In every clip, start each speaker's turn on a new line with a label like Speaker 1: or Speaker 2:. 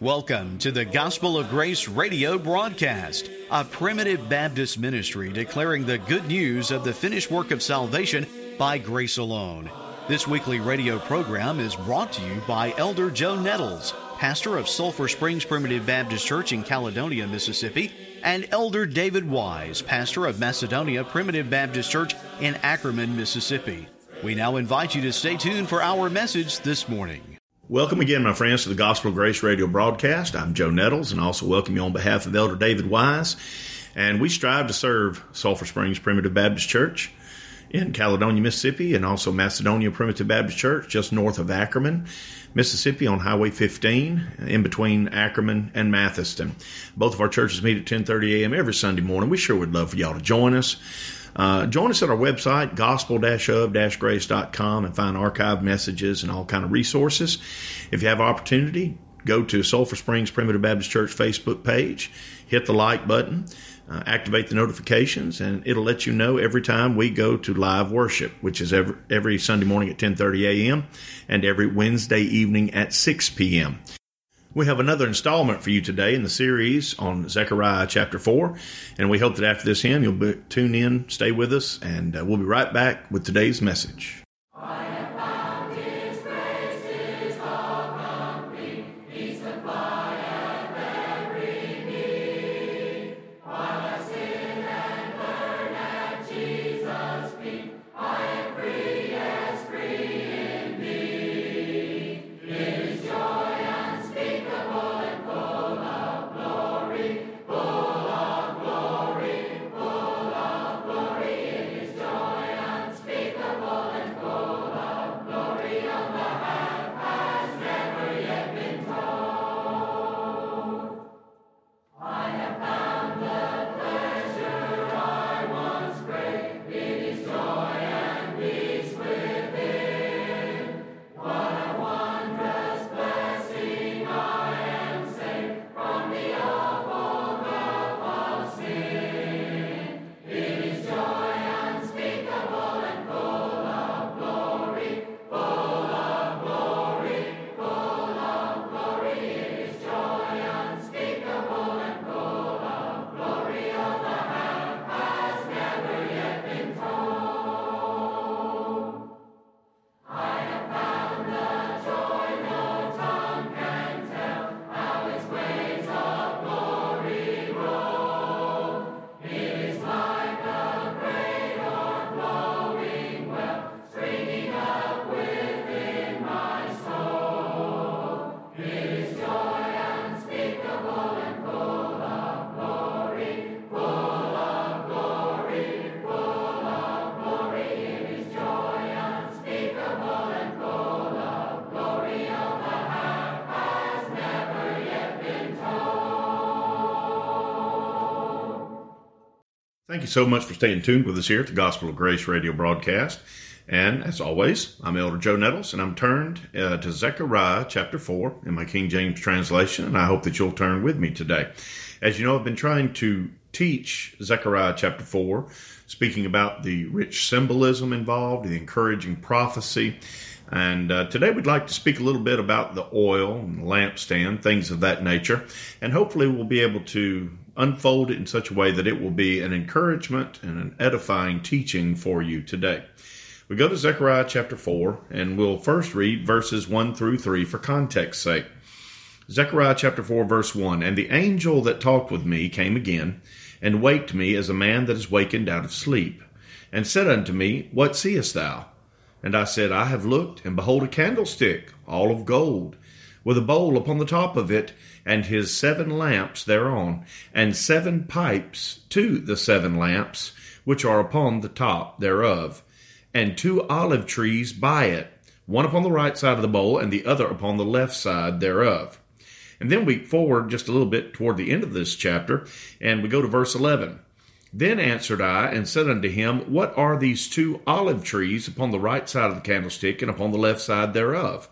Speaker 1: Welcome to the Gospel of Grace radio broadcast, a primitive Baptist ministry declaring the good news of the finished work of salvation by grace alone. This weekly radio program is brought to you by Elder Joe Nettles, pastor of Sulphur Springs Primitive Baptist Church in Caledonia, Mississippi, and Elder David Wise, pastor of Macedonia Primitive Baptist Church in Ackerman, Mississippi. We now invite you to stay tuned for our message this morning.
Speaker 2: Welcome again, my friends, to the Gospel Grace radio broadcast. I'm Joe Nettles, and I also welcome you on behalf of Elder David Wise. And we strive to serve Sulphur Springs Primitive Baptist Church in Caledonia, Mississippi, and also Macedonia Primitive Baptist Church just north of Ackerman, Mississippi, on Highway 15, in between Ackerman and Mathiston. Both of our churches meet at 10:30 a.m. every Sunday morning. We sure would love for y'all to join us. Uh, join us at our website, gospel-of-grace.com, and find archived messages and all kind of resources. If you have opportunity, go to Sulphur Springs Primitive Baptist Church Facebook page, hit the like button, uh, activate the notifications, and it'll let you know every time we go to live worship, which is every, every Sunday morning at 10:30 a.m. and every Wednesday evening at 6 p.m. We have another installment for you today in the series on Zechariah chapter 4. And we hope that after this hymn, you'll be, tune in, stay with us, and uh, we'll be right back with today's message. Thank you so much for staying tuned with us here at the Gospel of Grace radio broadcast. And as always, I'm Elder Joe Nettles, and I'm turned uh, to Zechariah chapter 4 in my King James translation, and I hope that you'll turn with me today. As you know, I've been trying to teach Zechariah chapter 4, speaking about the rich symbolism involved, the encouraging prophecy. And uh, today we'd like to speak a little bit about the oil and the lampstand, things of that nature. And hopefully we'll be able to unfold it in such a way that it will be an encouragement and an edifying teaching for you today. We go to Zechariah chapter 4, and we'll first read verses 1 through 3 for context sake. Zechariah chapter 4, verse 1 And the angel that talked with me came again, and waked me as a man that is wakened out of sleep, and said unto me, What seest thou? And I said, I have looked, and behold a candlestick, all of gold, with a bowl upon the top of it, and his seven lamps thereon, and seven pipes to the seven lamps, which are upon the top thereof, and two olive trees by it, one upon the right side of the bowl, and the other upon the left side thereof. And then we forward just a little bit toward the end of this chapter, and we go to verse 11. Then answered I and said unto him, What are these two olive trees upon the right side of the candlestick and upon the left side thereof?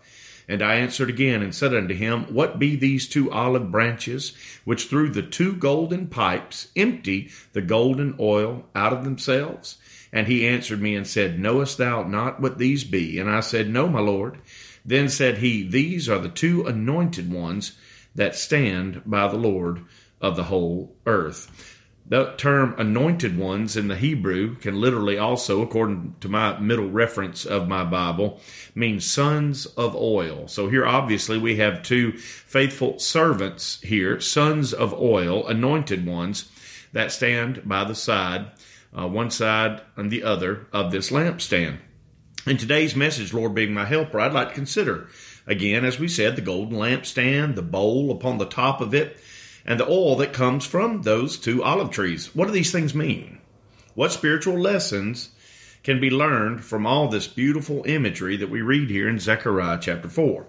Speaker 2: And I answered again and said unto him, What be these two olive branches, which through the two golden pipes empty the golden oil out of themselves? And he answered me and said, Knowest thou not what these be? And I said, No, my Lord. Then said he, These are the two anointed ones that stand by the Lord of the whole earth. The term anointed ones in the Hebrew can literally also, according to my middle reference of my Bible, mean sons of oil. So here, obviously, we have two faithful servants here, sons of oil, anointed ones that stand by the side, uh, one side and the other of this lampstand. In today's message, Lord being my helper, I'd like to consider again, as we said, the golden lampstand, the bowl upon the top of it, and the oil that comes from those two olive trees. What do these things mean? What spiritual lessons can be learned from all this beautiful imagery that we read here in Zechariah chapter 4?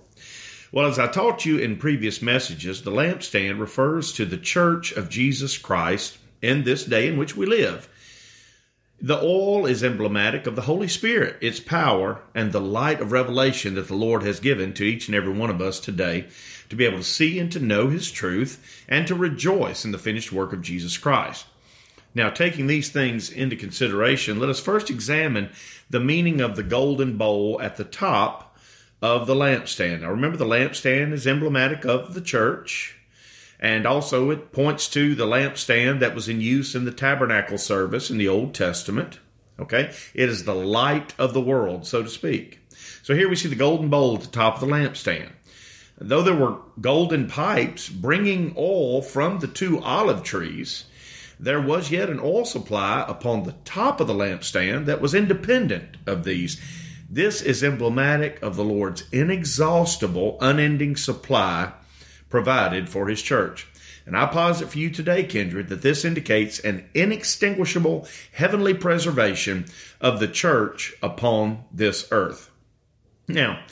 Speaker 2: Well, as I taught you in previous messages, the lampstand refers to the church of Jesus Christ in this day in which we live. The oil is emblematic of the Holy Spirit, its power, and the light of revelation that the Lord has given to each and every one of us today to be able to see and to know His truth and to rejoice in the finished work of Jesus Christ. Now, taking these things into consideration, let us first examine the meaning of the golden bowl at the top of the lampstand. Now, remember, the lampstand is emblematic of the church and also, it points to the lampstand that was in use in the tabernacle service in the Old Testament. Okay? It is the light of the world, so to speak. So here we see the golden bowl at the top of the lampstand. Though there were golden pipes bringing oil from the two olive trees, there was yet an oil supply upon the top of the lampstand that was independent of these. This is emblematic of the Lord's inexhaustible, unending supply provided for his church. And I posit for you today, kindred, that this indicates an inextinguishable heavenly preservation of the church upon this earth. Now,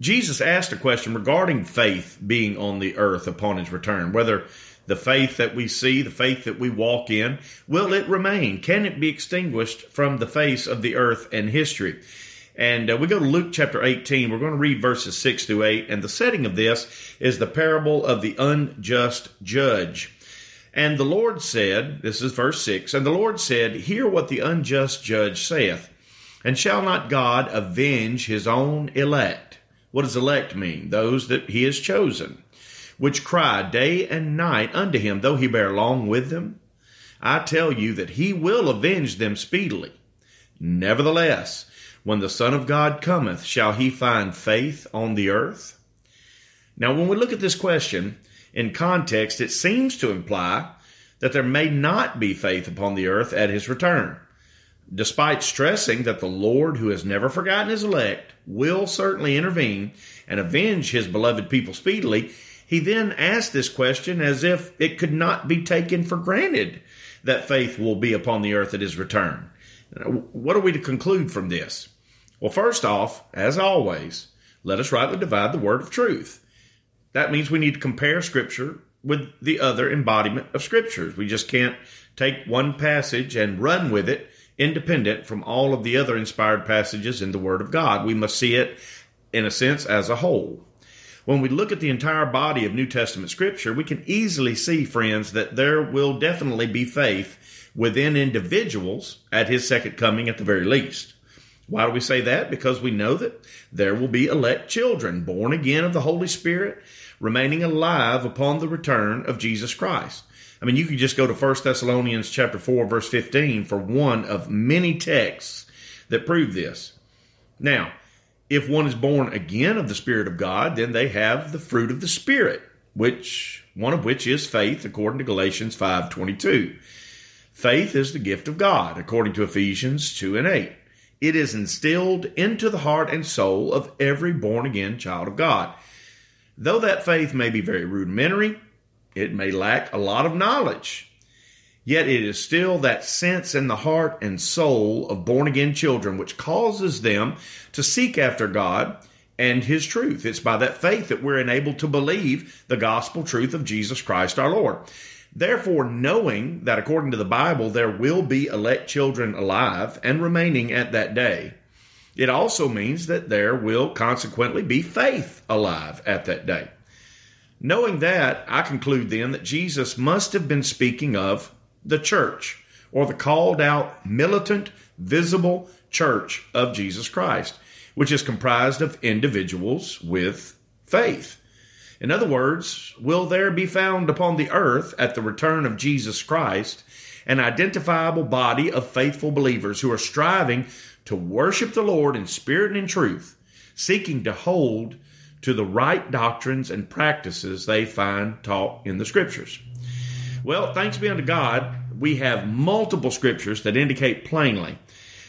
Speaker 2: Jesus asked a question regarding faith being on the earth upon his return, whether the faith that we see, the faith that we walk in, will it remain? Can it be extinguished from the face of the earth and history? And uh, we go to Luke chapter 18. We're going to read verses 6 through 8. And the setting of this is the parable of the unjust judge. And the Lord said, this is verse 6, and the Lord said, Hear what the unjust judge saith. And shall not God avenge his own elect? What does elect mean? Those that he has chosen, which cry day and night unto him, though he bear long with them? I tell you that he will avenge them speedily. Nevertheless, when the Son of God cometh, shall he find faith on the earth? Now, when we look at this question in context, it seems to imply that there may not be faith upon the earth at his return. Despite stressing that the Lord, who has never forgotten his elect, will certainly intervene and avenge his beloved people speedily, he then asked this question as if it could not be taken for granted that faith will be upon the earth at his return. What are we to conclude from this? Well, first off, as always, let us rightly divide the word of truth. That means we need to compare Scripture with the other embodiment of Scriptures. We just can't take one passage and run with it independent from all of the other inspired passages in the Word of God. We must see it, in a sense, as a whole. When we look at the entire body of New Testament Scripture, we can easily see, friends, that there will definitely be faith within individuals at His second coming at the very least. Why do we say that? Because we know that there will be elect children born again of the Holy Spirit, remaining alive upon the return of Jesus Christ. I mean, you could just go to 1 Thessalonians chapter 4 verse 15 for one of many texts that prove this. Now, if one is born again of the Spirit of God, then they have the fruit of the Spirit, which one of which is faith, according to Galatians 5:22. Faith is the gift of God, according to Ephesians 2 and 8. It is instilled into the heart and soul of every born again child of God. Though that faith may be very rudimentary, it may lack a lot of knowledge, yet it is still that sense in the heart and soul of born again children which causes them to seek after God and His truth. It's by that faith that we're enabled to believe the gospel truth of Jesus Christ our Lord. Therefore, knowing that according to the Bible there will be elect children alive and remaining at that day, it also means that there will consequently be faith alive at that day. Knowing that, I conclude then that Jesus must have been speaking of the church, or the called out, militant, visible church of Jesus Christ, which is comprised of individuals with faith. In other words, will there be found upon the earth at the return of Jesus Christ an identifiable body of faithful believers who are striving to worship the Lord in spirit and in truth, seeking to hold to the right doctrines and practices they find taught in the scriptures. Well, thanks be unto God, we have multiple scriptures that indicate plainly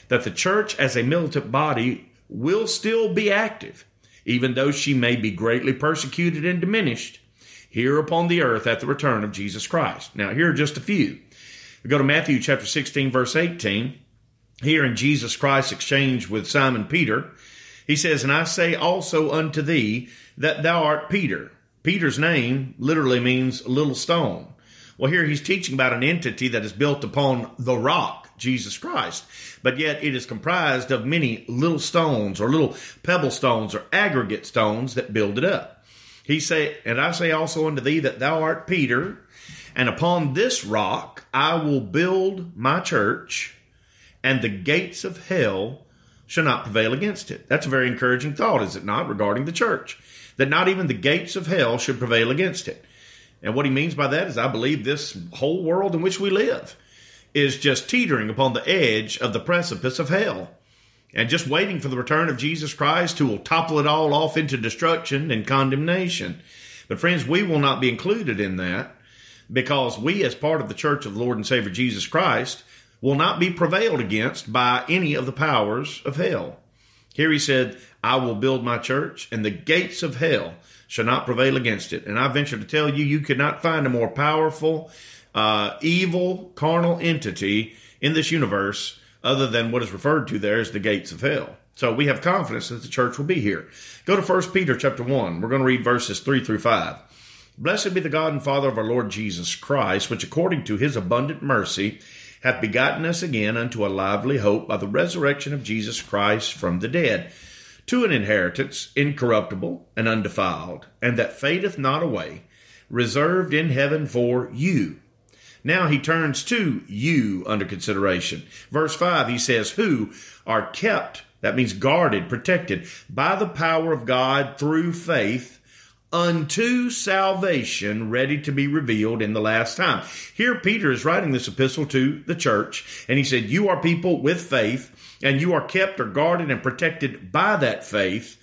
Speaker 2: that the church as a militant body will still be active, even though she may be greatly persecuted and diminished here upon the earth at the return of Jesus Christ. Now, here are just a few. We go to Matthew chapter 16, verse 18. Here in Jesus Christ's exchange with Simon Peter, he says, And I say also unto thee that thou art Peter. Peter's name literally means little stone. Well, here he's teaching about an entity that is built upon the rock, Jesus Christ, but yet it is comprised of many little stones or little pebble stones or aggregate stones that build it up. He say, and I say also unto thee that thou art Peter, and upon this rock I will build my church, and the gates of hell shall not prevail against it. That's a very encouraging thought, is it not, regarding the church? That not even the gates of hell should prevail against it. And what he means by that is, I believe this whole world in which we live is just teetering upon the edge of the precipice of hell and just waiting for the return of Jesus Christ who will topple it all off into destruction and condemnation. But friends, we will not be included in that because we, as part of the church of the Lord and Savior Jesus Christ, will not be prevailed against by any of the powers of hell. Here he said, I will build my church, and the gates of hell shall not prevail against it. And I venture to tell you, you could not find a more powerful, uh, evil, carnal entity in this universe other than what is referred to there as the gates of hell. So we have confidence that the church will be here. Go to 1 Peter chapter 1. We're going to read verses 3 through 5. Blessed be the God and Father of our Lord Jesus Christ, which according to his abundant mercy hath begotten us again unto a lively hope by the resurrection of Jesus Christ from the dead, to an inheritance incorruptible and undefiled, and that fadeth not away, reserved in heaven for you. Now he turns to you under consideration. Verse 5, he says, Who are kept, that means guarded, protected, by the power of God through faith unto salvation ready to be revealed in the last time. Here, Peter is writing this epistle to the church, and he said, You are people with faith, and you are kept or guarded and protected by that faith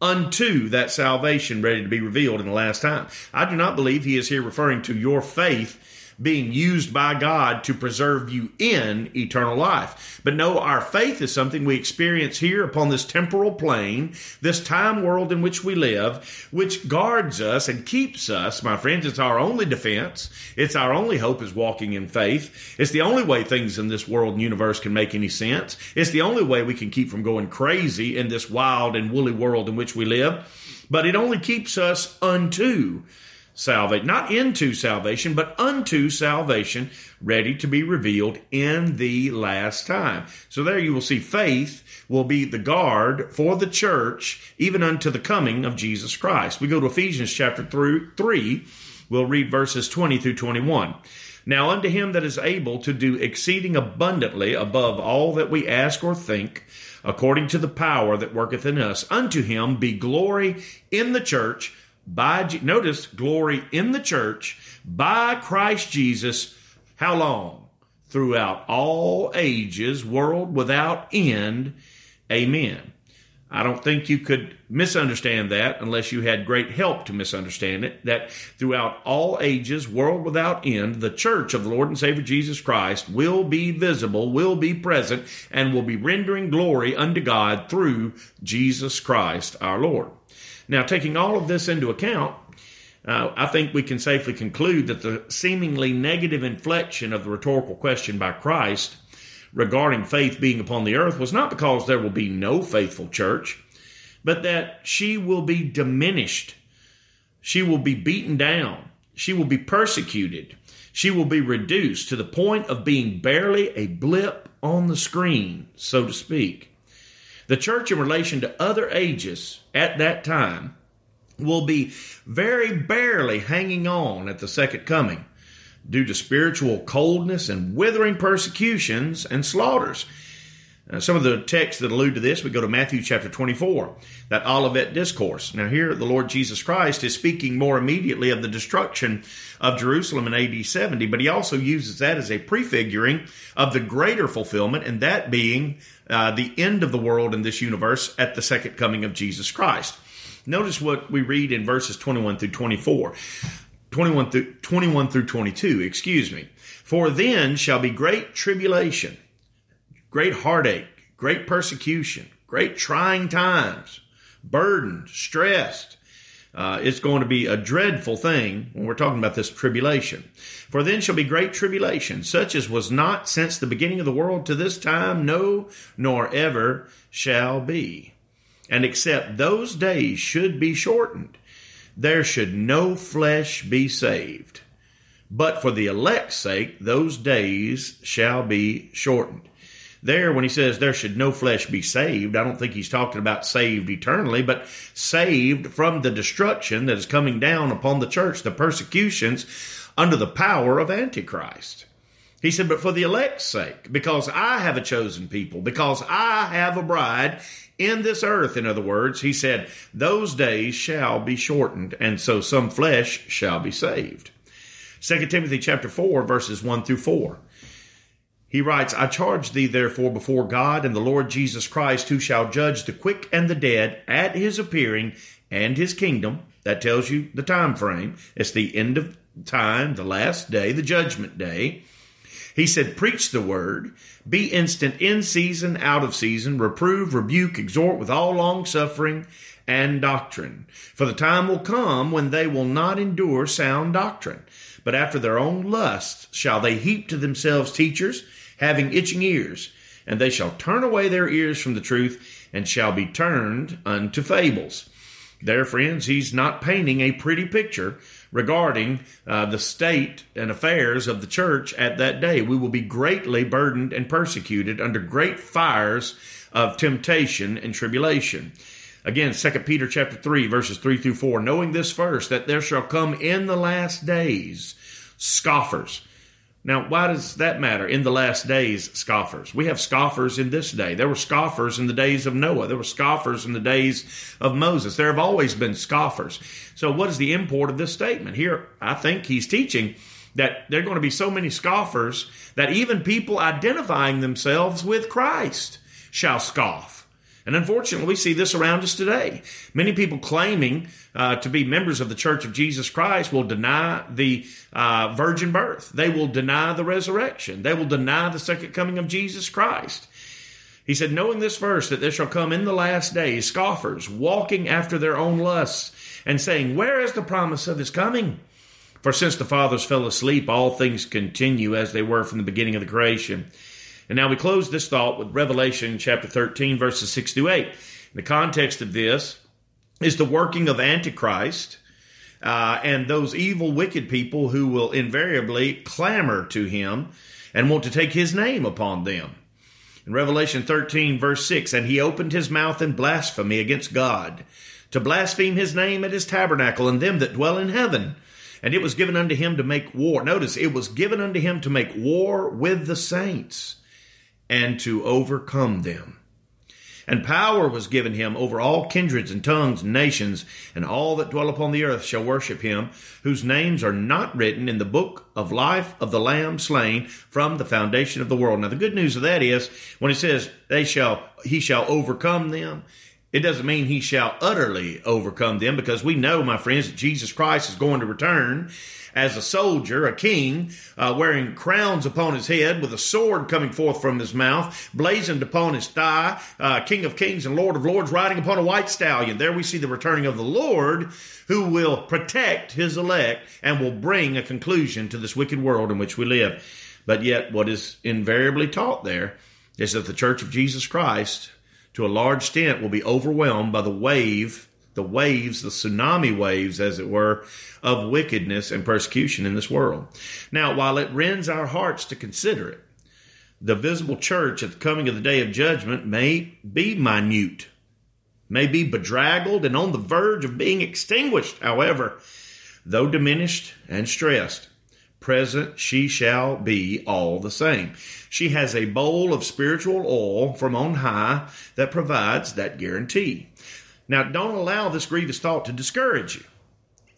Speaker 2: unto that salvation ready to be revealed in the last time. I do not believe he is here referring to your faith being used by God to preserve you in eternal life. But no, our faith is something we experience here upon this temporal plane, this time world in which we live, which guards us and keeps us, my friends. It's our only defense. It's our only hope is walking in faith. It's the only way things in this world and universe can make any sense. It's the only way we can keep from going crazy in this wild and woolly world in which we live. But it only keeps us unto salvation, not into salvation, but unto salvation, ready to be revealed in the last time. So there you will see faith will be the guard for the church, even unto the coming of Jesus Christ. We go to Ephesians chapter 3, we'll read verses 20 through 21. Now unto him that is able to do exceeding abundantly above all that we ask or think, according to the power that worketh in us, unto him be glory in the church by notice glory in the church by Christ Jesus how long throughout all ages world without end amen I don't think you could misunderstand that unless you had great help to misunderstand it. That throughout all ages, world without end, the church of the Lord and Savior Jesus Christ will be visible, will be present, and will be rendering glory unto God through Jesus Christ our Lord. Now, taking all of this into account, uh, I think we can safely conclude that the seemingly negative inflection of the rhetorical question by Christ regarding faith being upon the earth was not because there will be no faithful church, but that she will be diminished. She will be beaten down. She will be persecuted. She will be reduced to the point of being barely a blip on the screen, so to speak. The church, in relation to other ages at that time, will be very barely hanging on at the second coming due to spiritual coldness and withering persecutions and slaughters. Uh, some of the texts that allude to this, we go to Matthew chapter 24, that Olivet discourse. Now, here the Lord Jesus Christ is speaking more immediately of the destruction of Jerusalem in AD 70, but he also uses that as a prefiguring of the greater fulfillment, and that being uh, the end of the world in this universe at the second coming of Jesus Christ. Notice what we read in verses 21 through 24. 21 through 21 through 22, excuse me. For then shall be great tribulation great heartache, great persecution, great trying times, burdened, stressed. Uh, it's going to be a dreadful thing when we're talking about this tribulation. For then shall be great tribulation, such as was not since the beginning of the world to this time, no, nor ever shall be. And except those days should be shortened, there should no flesh be saved. But for the elect's sake, those days shall be shortened. There, when he says there should no flesh be saved, I don't think he's talking about saved eternally, but saved from the destruction that is coming down upon the church, the persecutions under the power of Antichrist. He said, but for the elect's sake, because I have a chosen people, because I have a bride in this earth, in other words, he said, those days shall be shortened, and so some flesh shall be saved. 2 Timothy chapter 4, verses 1 through 4. He writes, I charge thee therefore before God and the Lord Jesus Christ, who shall judge the quick and the dead at his appearing and his kingdom. That tells you the time frame. It's the end of time, the last day, the judgment day. He said, Preach the word, be instant in season, out of season, reprove, rebuke, exhort with all long suffering and doctrine. For the time will come when they will not endure sound doctrine, but after their own lusts shall they heap to themselves teachers having itching ears, and they shall turn away their ears from the truth and shall be turned unto fables. There, friends, he's not painting a pretty picture regarding uh, the state and affairs of the church at that day. We will be greatly burdened and persecuted under great fires of temptation and tribulation. Again, 2 Peter chapter 3, verses 3 through 4, knowing this first, that there shall come in the last days scoffers now, why does that matter? In the last days, scoffers. We have scoffers in this day. There were scoffers in the days of Noah. There were scoffers in the days of Moses. There have always been scoffers. So, what is the import of this statement? Here, I think he's teaching that there are going to be so many scoffers that even people identifying themselves with Christ shall scoff. And unfortunately, we see this around us today. Many people claiming uh, to be members of the Church of Jesus Christ will deny the uh, virgin birth. They will deny the resurrection. They will deny the second coming of Jesus Christ. He said, knowing this verse, that there shall come in the last days scoffers, walking after their own lusts, and saying, Where is the promise of his coming? For since the fathers fell asleep, all things continue as they were from the beginning of the creation. And now we close this thought with Revelation chapter 13, verses 6 to 8. The context of this is the working of Antichrist uh, and those evil, wicked people who will invariably clamor to him and want to take his name upon them. In Revelation 13, verse 6, and he opened his mouth in blasphemy against God, to blaspheme his name at his tabernacle and them that dwell in heaven. And it was given unto him to make war. Notice, it was given unto him to make war with the saints and to overcome them. And power was given him over all kindreds and tongues and nations, and all that dwell upon the earth shall worship him, whose names are not written in the book of life of the Lamb slain from the foundation of the world. Now the good news of that is when it says they shall he shall overcome them, it doesn't mean he shall utterly overcome them because we know, my friends, that Jesus Christ is going to return as a soldier, a king, uh, wearing crowns upon his head, with a sword coming forth from his mouth, blazoned upon his thigh, uh, King of kings and Lord of lords, riding upon a white stallion. There we see the returning of the Lord, who will protect his elect and will bring a conclusion to this wicked world in which we live. But yet, what is invariably taught there is that the Church of Jesus Christ, to a large extent, will be overwhelmed by the wave the waves, the tsunami waves, as it were, of wickedness and persecution in this world. Now, while it rends our hearts to consider it, the visible church at the coming of the day of judgment may be minute, may be bedraggled and on the verge of being extinguished. However, though diminished and stressed, present she shall be all the same. She has a bowl of spiritual oil from on high that provides that guarantee. Now, don't allow this grievous thought to discourage you.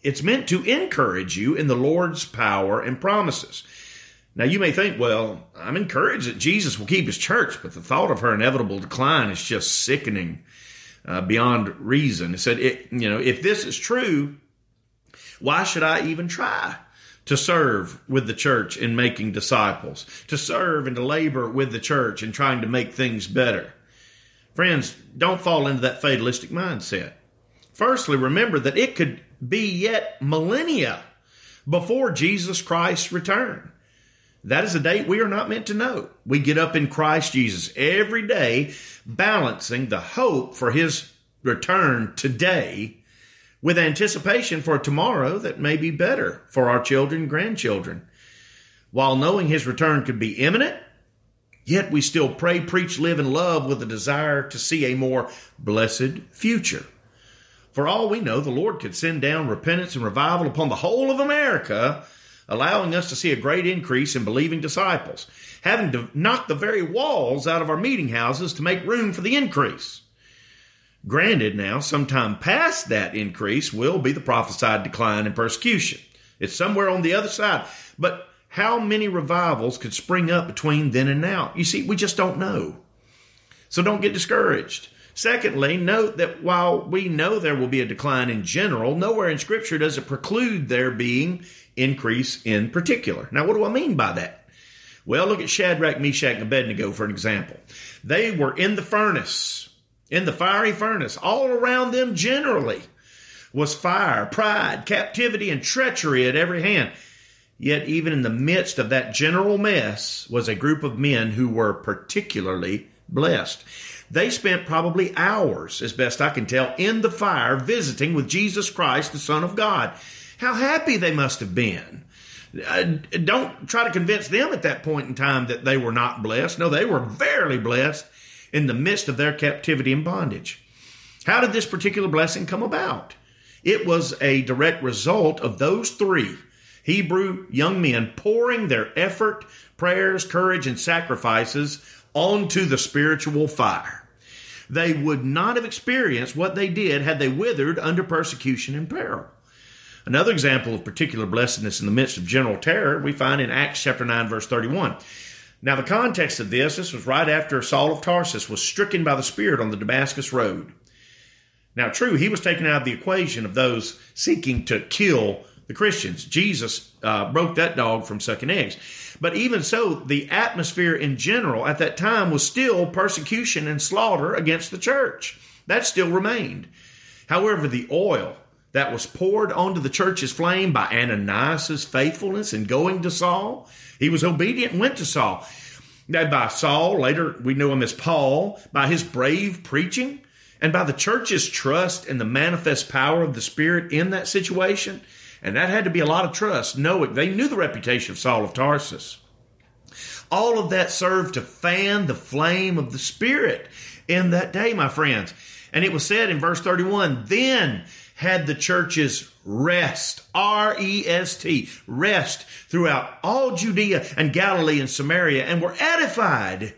Speaker 2: It's meant to encourage you in the Lord's power and promises. Now, you may think, well, I'm encouraged that Jesus will keep his church, but the thought of her inevitable decline is just sickening uh, beyond reason. It said, it, you know, if this is true, why should I even try? to serve with the church in making disciples, to serve and to labor with the church in trying to make things better. Friends, don't fall into that fatalistic mindset. Firstly, remember that it could be yet millennia before Jesus Christ's return. That is a date we are not meant to know. We get up in Christ Jesus every day, balancing the hope for his return today with anticipation for tomorrow that may be better for our children and grandchildren. While knowing his return could be imminent, yet we still pray, preach, live, and love with a desire to see a more blessed future. For all we know, the Lord could send down repentance and revival upon the whole of America, allowing us to see a great increase in believing disciples, having to knock the very walls out of our meeting houses to make room for the increase. Granted, now, sometime past that increase will be the prophesied decline in persecution. It's somewhere on the other side. But how many revivals could spring up between then and now? You see, we just don't know. So don't get discouraged. Secondly, note that while we know there will be a decline in general, nowhere in Scripture does it preclude there being increase in particular. Now, what do I mean by that? Well, look at Shadrach, Meshach, and Abednego for an example. They were in the furnace in the fiery furnace. All around them generally was fire, pride, captivity, and treachery at every hand. Yet, even in the midst of that general mess, was a group of men who were particularly blessed. They spent probably hours, as best I can tell, in the fire visiting with Jesus Christ, the Son of God. How happy they must have been. Uh, don't try to convince them at that point in time that they were not blessed. No, they were verily blessed in the midst of their captivity and bondage. How did this particular blessing come about? It was a direct result of those three Hebrew young men pouring their effort, prayers, courage, and sacrifices onto the spiritual fire. They would not have experienced what they did had they withered under persecution and peril. Another example of particular blessedness in the midst of general terror we find in Acts chapter 9 verse 31. Now, the context of this, this was right after Saul of Tarsus was stricken by the Spirit on the Damascus Road. Now, true, he was taken out of the equation of those seeking to kill the Christians. Jesus uh, broke that dog from sucking eggs. But even so, the atmosphere in general at that time was still persecution and slaughter against the church. That still remained. However, the oil that was poured onto the church's flame by Ananias' faithfulness in going to Saul he was obedient and went to Saul. Now, by Saul, later we know him as Paul, by his brave preaching, and by the church's trust in the manifest power of the Spirit in that situation. And that had to be a lot of trust, knowing they knew the reputation of Saul of Tarsus. All of that served to fan the flame of the Spirit in that day, my friends. And it was said in verse 31 then had the churches rest, R E S T, rest throughout all Judea and Galilee and Samaria and were edified. It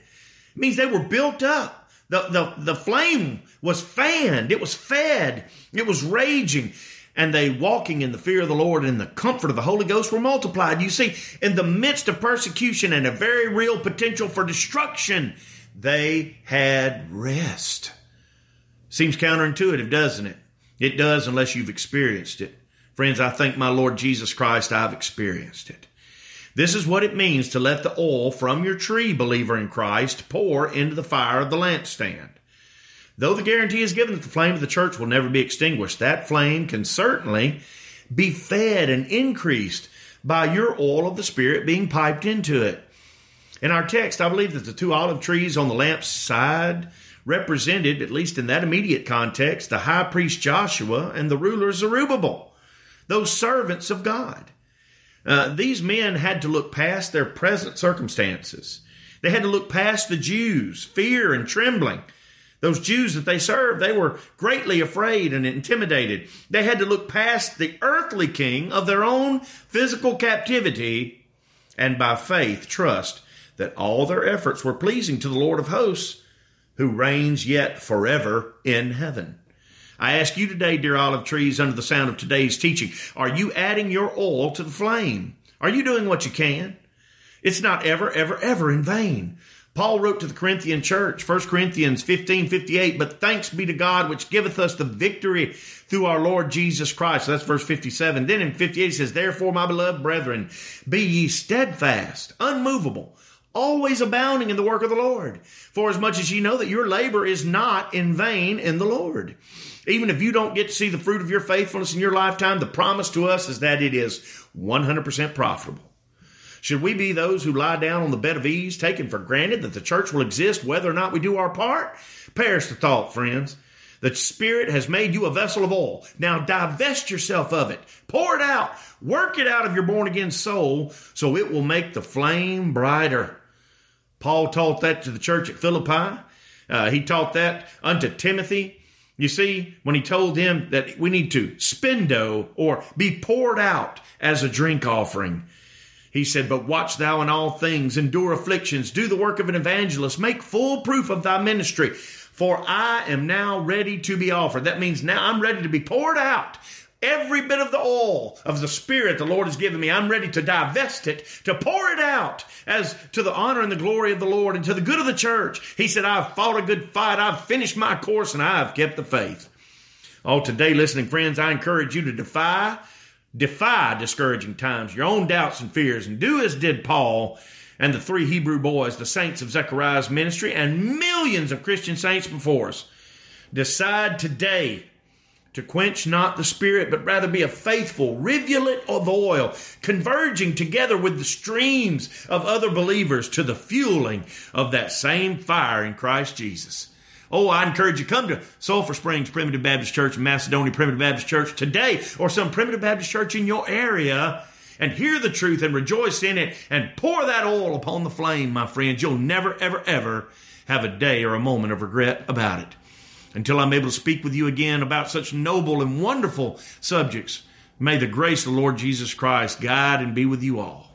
Speaker 2: means they were built up. The, the, the flame was fanned, it was fed, it was raging. And they walking in the fear of the Lord and the comfort of the Holy Ghost were multiplied. You see, in the midst of persecution and a very real potential for destruction, they had rest. Seems counterintuitive, doesn't it? It does unless you've experienced it. Friends, I thank my Lord Jesus Christ I've experienced it. This is what it means to let the oil from your tree, believer in Christ, pour into the fire of the lampstand. Though the guarantee is given that the flame of the church will never be extinguished, that flame can certainly be fed and increased by your oil of the Spirit being piped into it. In our text, I believe that the two olive trees on the lamp's side represented, at least in that immediate context, the high priest Joshua and the ruler Zerubbabel, those servants of God. Uh, these men had to look past their present circumstances. They had to look past the Jews, fear and trembling. Those Jews that they served, they were greatly afraid and intimidated. They had to look past the earthly king of their own physical captivity and by faith trust that all their efforts were pleasing to the Lord of hosts, who reigns yet forever in heaven. I ask you today, dear olive trees, under the sound of today's teaching, are you adding your oil to the flame? Are you doing what you can? It's not ever, ever, ever in vain. Paul wrote to the Corinthian church, 1 Corinthians 15 58, but thanks be to God which giveth us the victory through our Lord Jesus Christ. So that's verse 57. Then in 58 he says, Therefore, my beloved brethren, be ye steadfast, unmovable, always abounding in the work of the Lord. For as much as ye know that your labor is not in vain in the Lord. Even if you don't get to see the fruit of your faithfulness in your lifetime, the promise to us is that it is 100% profitable. Should we be those who lie down on the bed of ease, taking for granted that the church will exist whether or not we do our part? Perish the thought, friends. The Spirit has made you a vessel of oil. Now divest yourself of it. Pour it out. Work it out of your born again soul so it will make the flame brighter. Paul taught that to the church at Philippi. Uh, he taught that unto Timothy. You see, when he told him that we need to spendo or be poured out as a drink offering, he said, But watch thou in all things, endure afflictions, do the work of an evangelist, make full proof of thy ministry. For I am now ready to be offered. That means now I'm ready to be poured out. Every bit of the oil of the Spirit the Lord has given me, I'm ready to divest it, to pour it out as to the honor and the glory of the Lord and to the good of the church. He said, I've fought a good fight, I've finished my course, and I've kept the faith. Oh, today, listening friends, I encourage you to defy, defy discouraging times, your own doubts and fears, and do as did Paul and the three Hebrew boys, the saints of Zechariah's ministry, and millions of Christian saints before us. Decide today to quench not the spirit, but rather be a faithful rivulet of oil, converging together with the streams of other believers to the fueling of that same fire in Christ Jesus. Oh, I encourage you to come to Sulphur Springs Primitive Baptist Church, Macedonia Primitive Baptist Church today, or some Primitive Baptist Church in your area and hear the truth and rejoice in it and pour that oil upon the flame, my friends. You'll never, ever, ever have a day or a moment of regret about it. Until I'm able to speak with you again about such noble and wonderful subjects, may the grace of the Lord Jesus Christ guide and be with you all.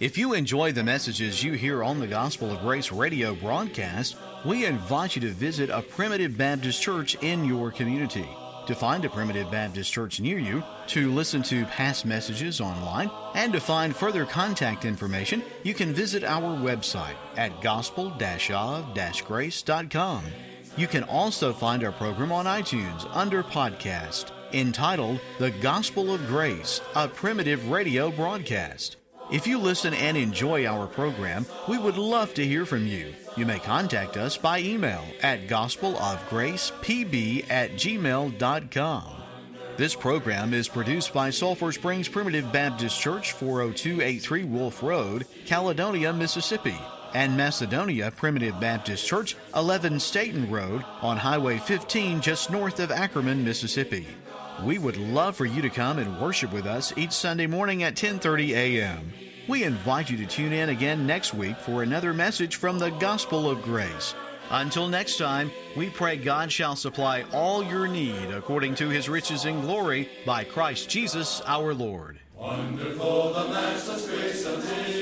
Speaker 1: If you enjoy the messages you hear on the Gospel of Grace radio broadcast, we invite you to visit a Primitive Baptist church in your community. To find a Primitive Baptist church near you, to listen to past messages online, and to find further contact information, you can visit our website at gospel-of-grace.com. You can also find our program on iTunes under podcast entitled The Gospel of Grace, a primitive radio broadcast. If you listen and enjoy our program, we would love to hear from you. You may contact us by email at gospelofgracepb at gmail.com. This program is produced by Sulphur Springs Primitive Baptist Church, 40283 Wolf Road, Caledonia, Mississippi, and Macedonia Primitive Baptist Church, 11 Staten Road on Highway 15 just north of Ackerman, Mississippi. We would love for you to come and worship with us each Sunday morning at 10:30 a.m. We invite you to tune in again next week for another message from the Gospel of Grace. Until next time, we pray God shall supply all your need according to his riches in glory by Christ Jesus our Lord.
Speaker 3: Wonderful the matchless grace of Jesus.